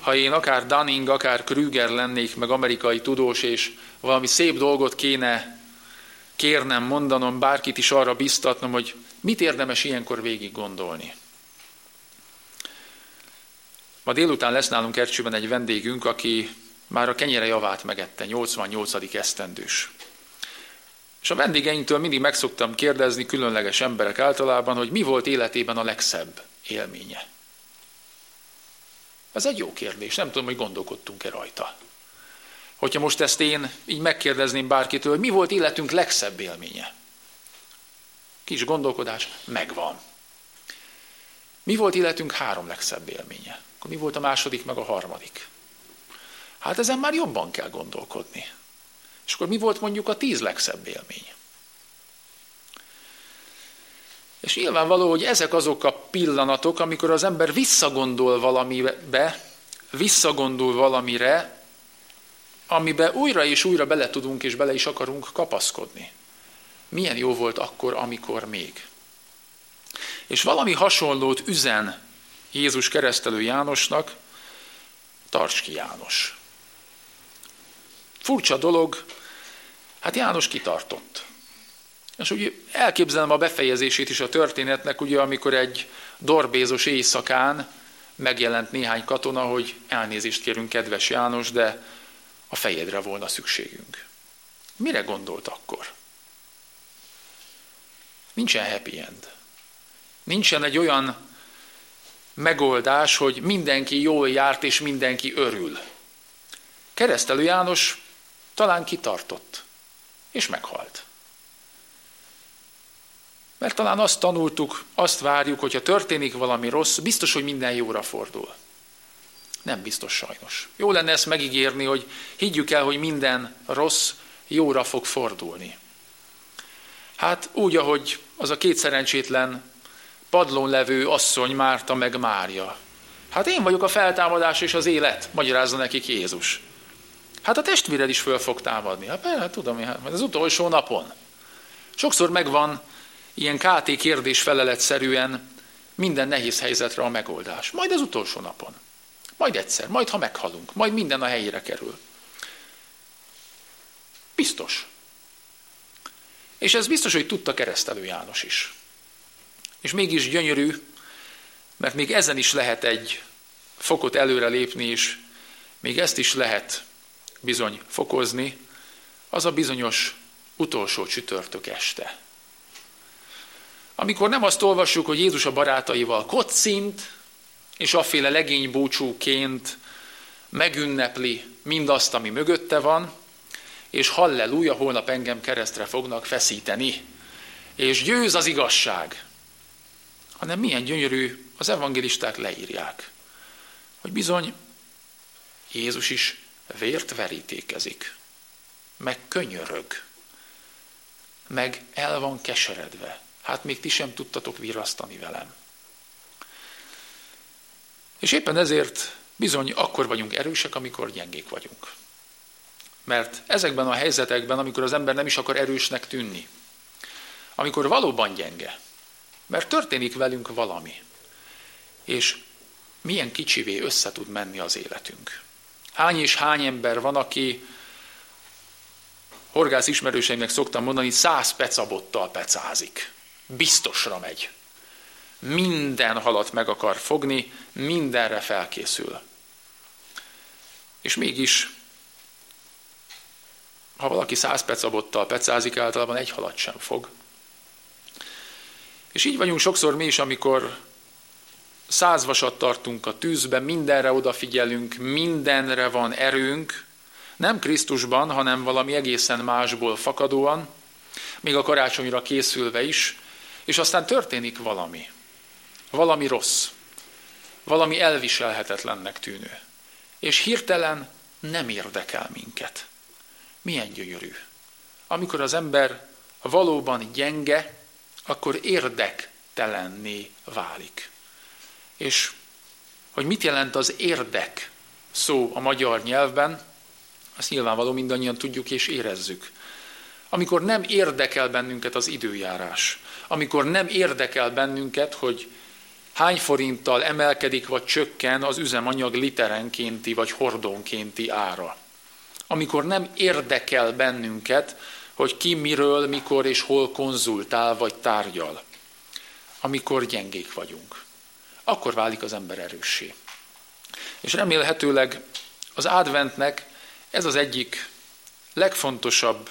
S1: ha én akár Dunning, akár Krüger lennék, meg amerikai tudós, és valami szép dolgot kéne kérnem, mondanom, bárkit is arra biztatnom, hogy mit érdemes ilyenkor végig gondolni. Ma délután lesz nálunk Ercsőben egy vendégünk, aki már a kenyere javát megette, 88. esztendős. És a vendégeinktől mindig megszoktam kérdezni, különleges emberek általában, hogy mi volt életében a legszebb élménye. Ez egy jó kérdés, nem tudom, hogy gondolkodtunk-e rajta. Hogyha most ezt én így megkérdezném bárkitől, hogy mi volt életünk legszebb élménye? Kis gondolkodás, megvan. Mi volt életünk három legszebb élménye? Akkor mi volt a második, meg a harmadik? Hát ezen már jobban kell gondolkodni. És akkor mi volt mondjuk a tíz legszebb élmény? És nyilvánvaló, hogy ezek azok a pillanatok, amikor az ember visszagondol valamibe, visszagondol valamire, amibe újra és újra bele tudunk és bele is akarunk kapaszkodni. Milyen jó volt akkor, amikor még. És valami hasonlót üzen Jézus keresztelő Jánosnak, tarts ki János. Furcsa dolog, hát János kitartott. És úgy elképzelem a befejezését is a történetnek, ugye amikor egy dorbézos éjszakán megjelent néhány katona, hogy elnézést kérünk, kedves János, de a fejedre volna szükségünk. Mire gondolt akkor? Nincsen happy end. Nincsen egy olyan megoldás, hogy mindenki jól járt és mindenki örül. Keresztelő János talán kitartott, és meghalt. Mert talán azt tanultuk, azt várjuk, hogyha történik valami rossz, biztos, hogy minden jóra fordul. Nem biztos sajnos. Jó lenne ezt megígérni, hogy higgyük el, hogy minden rossz jóra fog fordulni. Hát úgy, ahogy az a két szerencsétlen padlón levő asszony Márta meg Mária. Hát én vagyok a feltámadás és az élet, magyarázza nekik Jézus. Hát a testvéred is föl fog támadni. Hát, hát tudom, hát az utolsó napon. Sokszor megvan ilyen KT kérdés feleletszerűen minden nehéz helyzetre a megoldás. Majd az utolsó napon. Majd egyszer, majd ha meghalunk, majd minden a helyére kerül. Biztos. És ez biztos, hogy tudta keresztelő János is. És mégis gyönyörű, mert még ezen is lehet egy fokot előre lépni, és még ezt is lehet bizony fokozni, az a bizonyos utolsó csütörtök este. Amikor nem azt olvassuk, hogy Jézus a barátaival kocint, és aféle legénybúcsúként megünnepli mindazt, ami mögötte van, és halleluja, holnap engem keresztre fognak feszíteni, és győz az igazság, hanem milyen gyönyörű, az evangélisták leírják, hogy bizony Jézus is vért verítékezik, meg könyörög, meg el van keseredve. Hát még ti sem tudtatok virasztani velem. És éppen ezért bizony akkor vagyunk erősek, amikor gyengék vagyunk. Mert ezekben a helyzetekben, amikor az ember nem is akar erősnek tűnni, amikor valóban gyenge, mert történik velünk valami, és milyen kicsivé össze tud menni az életünk. Hány és hány ember van, aki horgász ismerőseimnek szoktam mondani, száz pecabottal pecázik. Biztosra megy. Minden halat meg akar fogni, mindenre felkészül. És mégis, ha valaki száz pecabottal pecázik, általában egy halat sem fog. És így vagyunk sokszor mi is, amikor száz vasat tartunk a tűzben, mindenre odafigyelünk, mindenre van erőnk, nem Krisztusban, hanem valami egészen másból fakadóan, még a karácsonyra készülve is, és aztán történik valami. Valami rossz. Valami elviselhetetlennek tűnő. És hirtelen nem érdekel minket. Milyen gyönyörű. Amikor az ember valóban gyenge, akkor érdektelenné válik. És hogy mit jelent az érdek szó a magyar nyelvben, azt nyilvánvaló mindannyian tudjuk és érezzük. Amikor nem érdekel bennünket az időjárás, amikor nem érdekel bennünket, hogy hány forinttal emelkedik vagy csökken az üzemanyag literenkénti vagy hordónkénti ára. Amikor nem érdekel bennünket, hogy ki miről, mikor és hol konzultál vagy tárgyal. Amikor gyengék vagyunk. Akkor válik az ember erőssé. És remélhetőleg az adventnek ez az egyik legfontosabb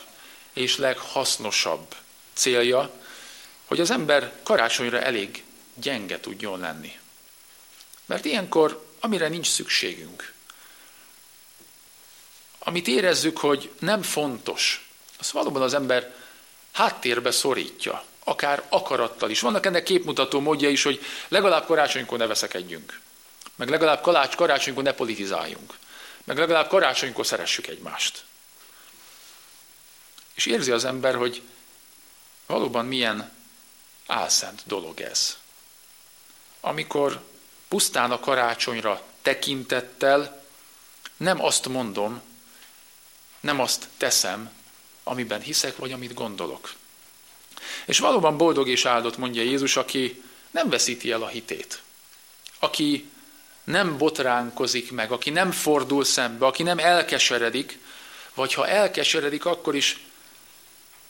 S1: és leghasznosabb célja, hogy az ember karácsonyra elég gyenge tudjon lenni. Mert ilyenkor, amire nincs szükségünk, amit érezzük, hogy nem fontos, az valóban az ember háttérbe szorítja, akár akarattal is. Vannak ennek képmutató módja is, hogy legalább karácsonykor ne veszekedjünk, meg legalább kalács karácsonykor ne politizáljunk, meg legalább karácsonykor szeressük egymást. És érzi az ember, hogy valóban milyen álszent dolog ez. Amikor pusztán a karácsonyra tekintettel nem azt mondom, nem azt teszem, amiben hiszek, vagy amit gondolok. És valóban boldog és áldott, mondja Jézus, aki nem veszíti el a hitét. Aki nem botránkozik meg, aki nem fordul szembe, aki nem elkeseredik, vagy ha elkeseredik, akkor is,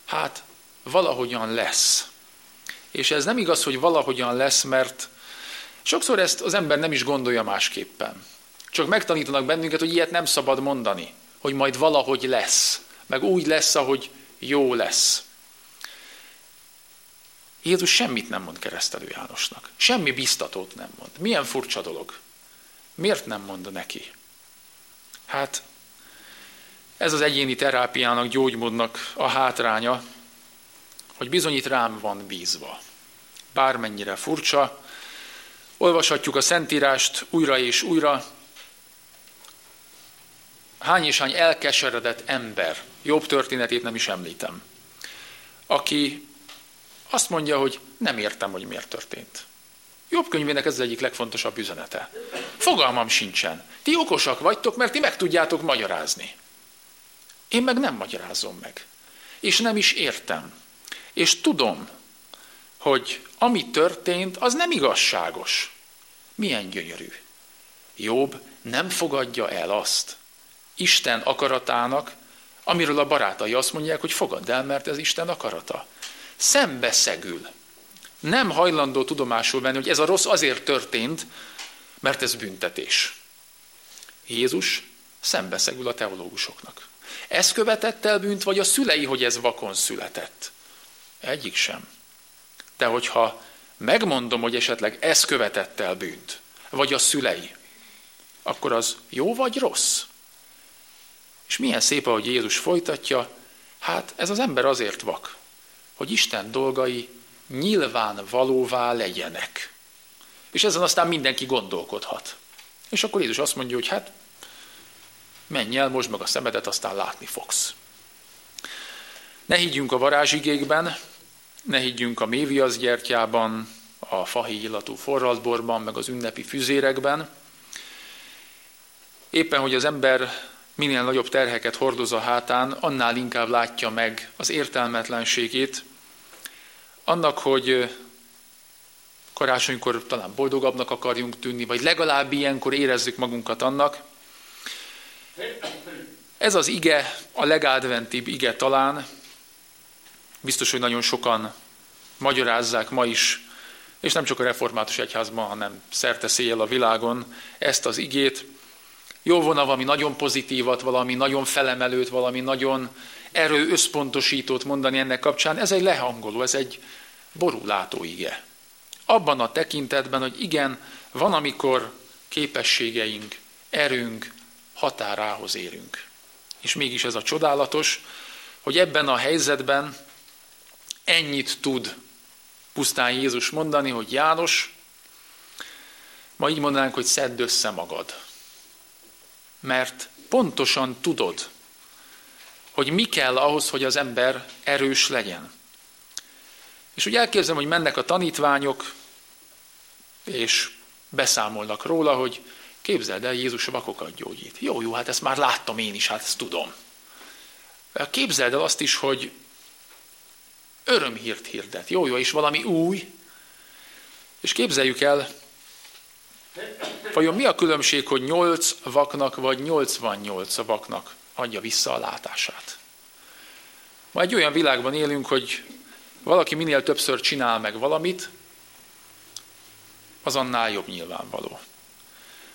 S1: hát valahogyan lesz. És ez nem igaz, hogy valahogyan lesz, mert sokszor ezt az ember nem is gondolja másképpen. Csak megtanítanak bennünket, hogy ilyet nem szabad mondani, hogy majd valahogy lesz, meg úgy lesz, ahogy jó lesz. Jézus semmit nem mond keresztelő Jánosnak. Semmi biztatót nem mond. Milyen furcsa dolog. Miért nem mond neki? Hát ez az egyéni terápiának, gyógymódnak a hátránya, hogy bizonyít rám van bízva. Bármennyire furcsa, olvashatjuk a Szentírást újra és újra, hány és hány elkeseredett ember, jobb történetét nem is említem, aki azt mondja, hogy nem értem, hogy miért történt. Jobb könyvének ez az egyik legfontosabb üzenete. Fogalmam sincsen. Ti okosak vagytok, mert ti meg tudjátok magyarázni. Én meg nem magyarázom meg. És nem is értem. És tudom, hogy ami történt, az nem igazságos. Milyen gyönyörű. Jobb nem fogadja el azt Isten akaratának, amiről a barátai azt mondják, hogy fogadd el, mert ez Isten akarata. Szembeszegül nem hajlandó tudomásul venni, hogy ez a rossz azért történt, mert ez büntetés. Jézus szembeszegül a teológusoknak. Ez követett el bűnt, vagy a szülei, hogy ez vakon született? Egyik sem. De hogyha megmondom, hogy esetleg ez követett el bűnt, vagy a szülei, akkor az jó vagy rossz? És milyen szép, ahogy Jézus folytatja, hát ez az ember azért vak, hogy Isten dolgai nyilván valóvá legyenek. És ezen aztán mindenki gondolkodhat. És akkor Jézus azt mondja, hogy hát menj el, most meg a szemedet, aztán látni fogsz. Ne higgyünk a varázsigékben, ne higgyünk a méviasz gyertyában, a fahi illatú forraltborban, meg az ünnepi füzérekben. Éppen, hogy az ember minél nagyobb terheket hordoz a hátán, annál inkább látja meg az értelmetlenségét, annak, hogy karácsonykor talán boldogabbnak akarjunk tűnni, vagy legalább ilyenkor érezzük magunkat annak. Ez az ige, a legádventibb ige talán, biztos, hogy nagyon sokan magyarázzák ma is, és nem csak a református egyházban, hanem szerte széjjel a világon ezt az igét. Jó volna valami nagyon pozitívat, valami nagyon felemelőt, valami nagyon erő összpontosítót mondani ennek kapcsán. Ez egy lehangoló, ez egy borulátó ige. Abban a tekintetben, hogy igen, van, amikor képességeink, erőnk határához érünk. És mégis ez a csodálatos, hogy ebben a helyzetben ennyit tud pusztán Jézus mondani, hogy János, ma így mondanánk, hogy szedd össze magad. Mert pontosan tudod, hogy mi kell ahhoz, hogy az ember erős legyen. És úgy elképzelem, hogy mennek a tanítványok, és beszámolnak róla, hogy képzeld el, Jézus vakokat gyógyít. Jó, jó, hát ezt már láttam én is, hát ezt tudom. Képzeld el azt is, hogy örömhírt hirdet. Jó, jó, és valami új. És képzeljük el, vajon mi a különbség, hogy 8 vaknak vagy 88 vaknak adja vissza a látását? Ma egy olyan világban élünk, hogy valaki minél többször csinál meg valamit, az annál jobb nyilvánvaló.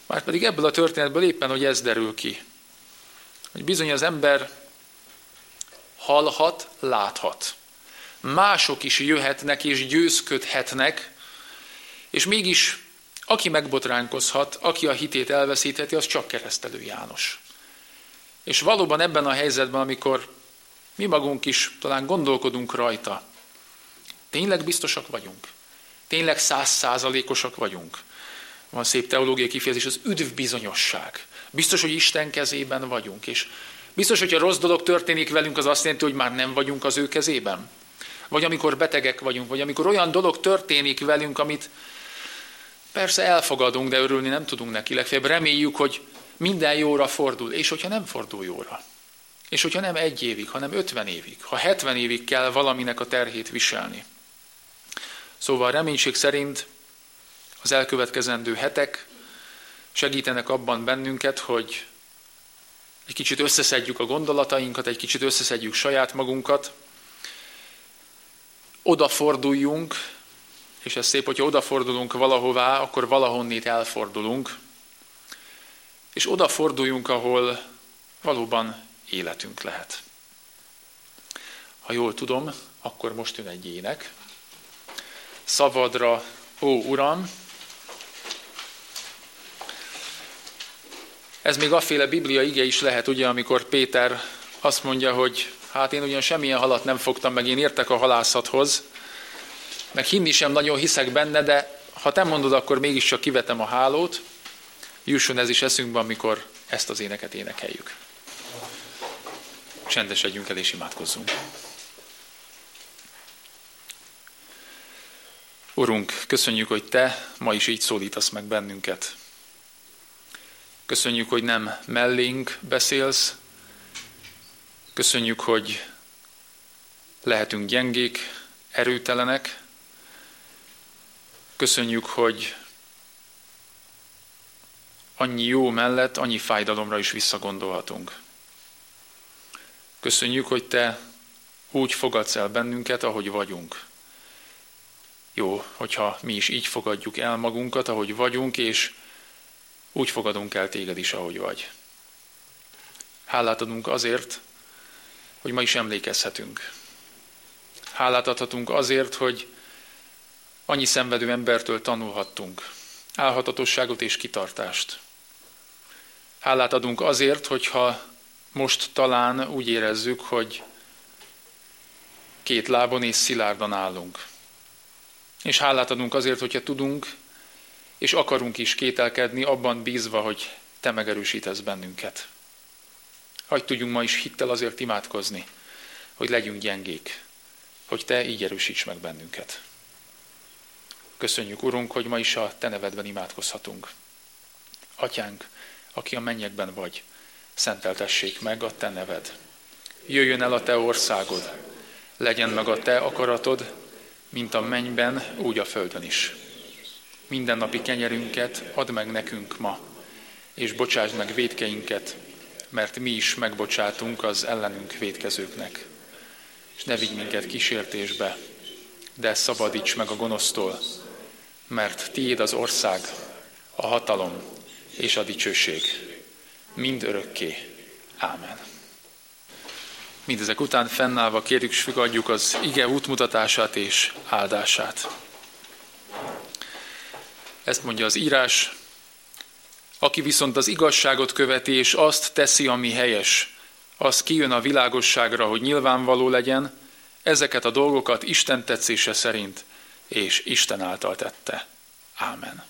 S1: Márpedig ebből a történetből éppen, hogy ez derül ki. Hogy bizony az ember hallhat, láthat mások is jöhetnek és győzködhetnek, és mégis aki megbotránkozhat, aki a hitét elveszítheti, az csak keresztelő János. És valóban ebben a helyzetben, amikor mi magunk is talán gondolkodunk rajta, tényleg biztosak vagyunk? Tényleg százszázalékosak vagyunk? Van szép teológiai kifejezés, az üdv bizonyosság. Biztos, hogy Isten kezében vagyunk, és biztos, hogy a rossz dolog történik velünk, az azt jelenti, hogy már nem vagyunk az ő kezében vagy amikor betegek vagyunk, vagy amikor olyan dolog történik velünk, amit persze elfogadunk, de örülni nem tudunk neki. Legfeljebb reméljük, hogy minden jóra fordul, és hogyha nem fordul jóra. És hogyha nem egy évig, hanem ötven évig, ha hetven évig kell valaminek a terhét viselni. Szóval reménység szerint az elkövetkezendő hetek segítenek abban bennünket, hogy egy kicsit összeszedjük a gondolatainkat, egy kicsit összeszedjük saját magunkat, odaforduljunk, és ez szép, hogyha odafordulunk valahová, akkor valahonnét elfordulunk, és odaforduljunk, ahol valóban életünk lehet. Ha jól tudom, akkor most jön egy ének. Szavadra, ó Uram! Ez még aféle Biblia ige is lehet, ugye, amikor Péter azt mondja, hogy hát én ugyan semmilyen halat nem fogtam, meg én értek a halászathoz, meg hinni sem nagyon hiszek benne, de ha te mondod, akkor mégiscsak kivetem a hálót, jusson ez is eszünkbe, amikor ezt az éneket énekeljük. Csendesedjünk el és imádkozzunk. Urunk, köszönjük, hogy Te ma is így szólítasz meg bennünket. Köszönjük, hogy nem mellénk beszélsz, Köszönjük, hogy lehetünk gyengék, erőtelenek. Köszönjük, hogy annyi jó mellett, annyi fájdalomra is visszagondolhatunk. Köszönjük, hogy Te úgy fogadsz el bennünket, ahogy vagyunk. Jó, hogyha mi is így fogadjuk el magunkat, ahogy vagyunk, és úgy fogadunk el téged is, ahogy vagy. Hálát adunk azért, hogy ma is emlékezhetünk. Hálát adhatunk azért, hogy annyi szenvedő embertől tanulhattunk. Álhatatosságot és kitartást. Hálát adunk azért, hogyha most talán úgy érezzük, hogy két lábon és szilárdan állunk. És hálát adunk azért, hogyha tudunk, és akarunk is kételkedni, abban bízva, hogy Te megerősítesz bennünket. Hagy tudjunk ma is hittel azért imádkozni, hogy legyünk gyengék, hogy Te így erősíts meg bennünket. Köszönjük, Urunk, hogy ma is a Te nevedben imádkozhatunk. Atyánk, aki a mennyekben vagy, szenteltessék meg a Te neved. Jöjjön el a Te országod, legyen meg a Te akaratod, mint a mennyben, úgy a földön is. Minden napi kenyerünket add meg nekünk ma, és bocsásd meg védkeinket, mert mi is megbocsátunk az ellenünk védkezőknek. És ne vigy minket kísértésbe, de szabadíts meg a gonosztól, mert tiéd az ország, a hatalom és a dicsőség. Mind örökké. Ámen. Mindezek után fennállva kérjük és fogadjuk az ige útmutatását és áldását. Ezt mondja az írás, aki viszont az igazságot követi, és azt teszi, ami helyes, az kijön a világosságra, hogy nyilvánvaló legyen, ezeket a dolgokat Isten tetszése szerint és Isten által tette. Ámen.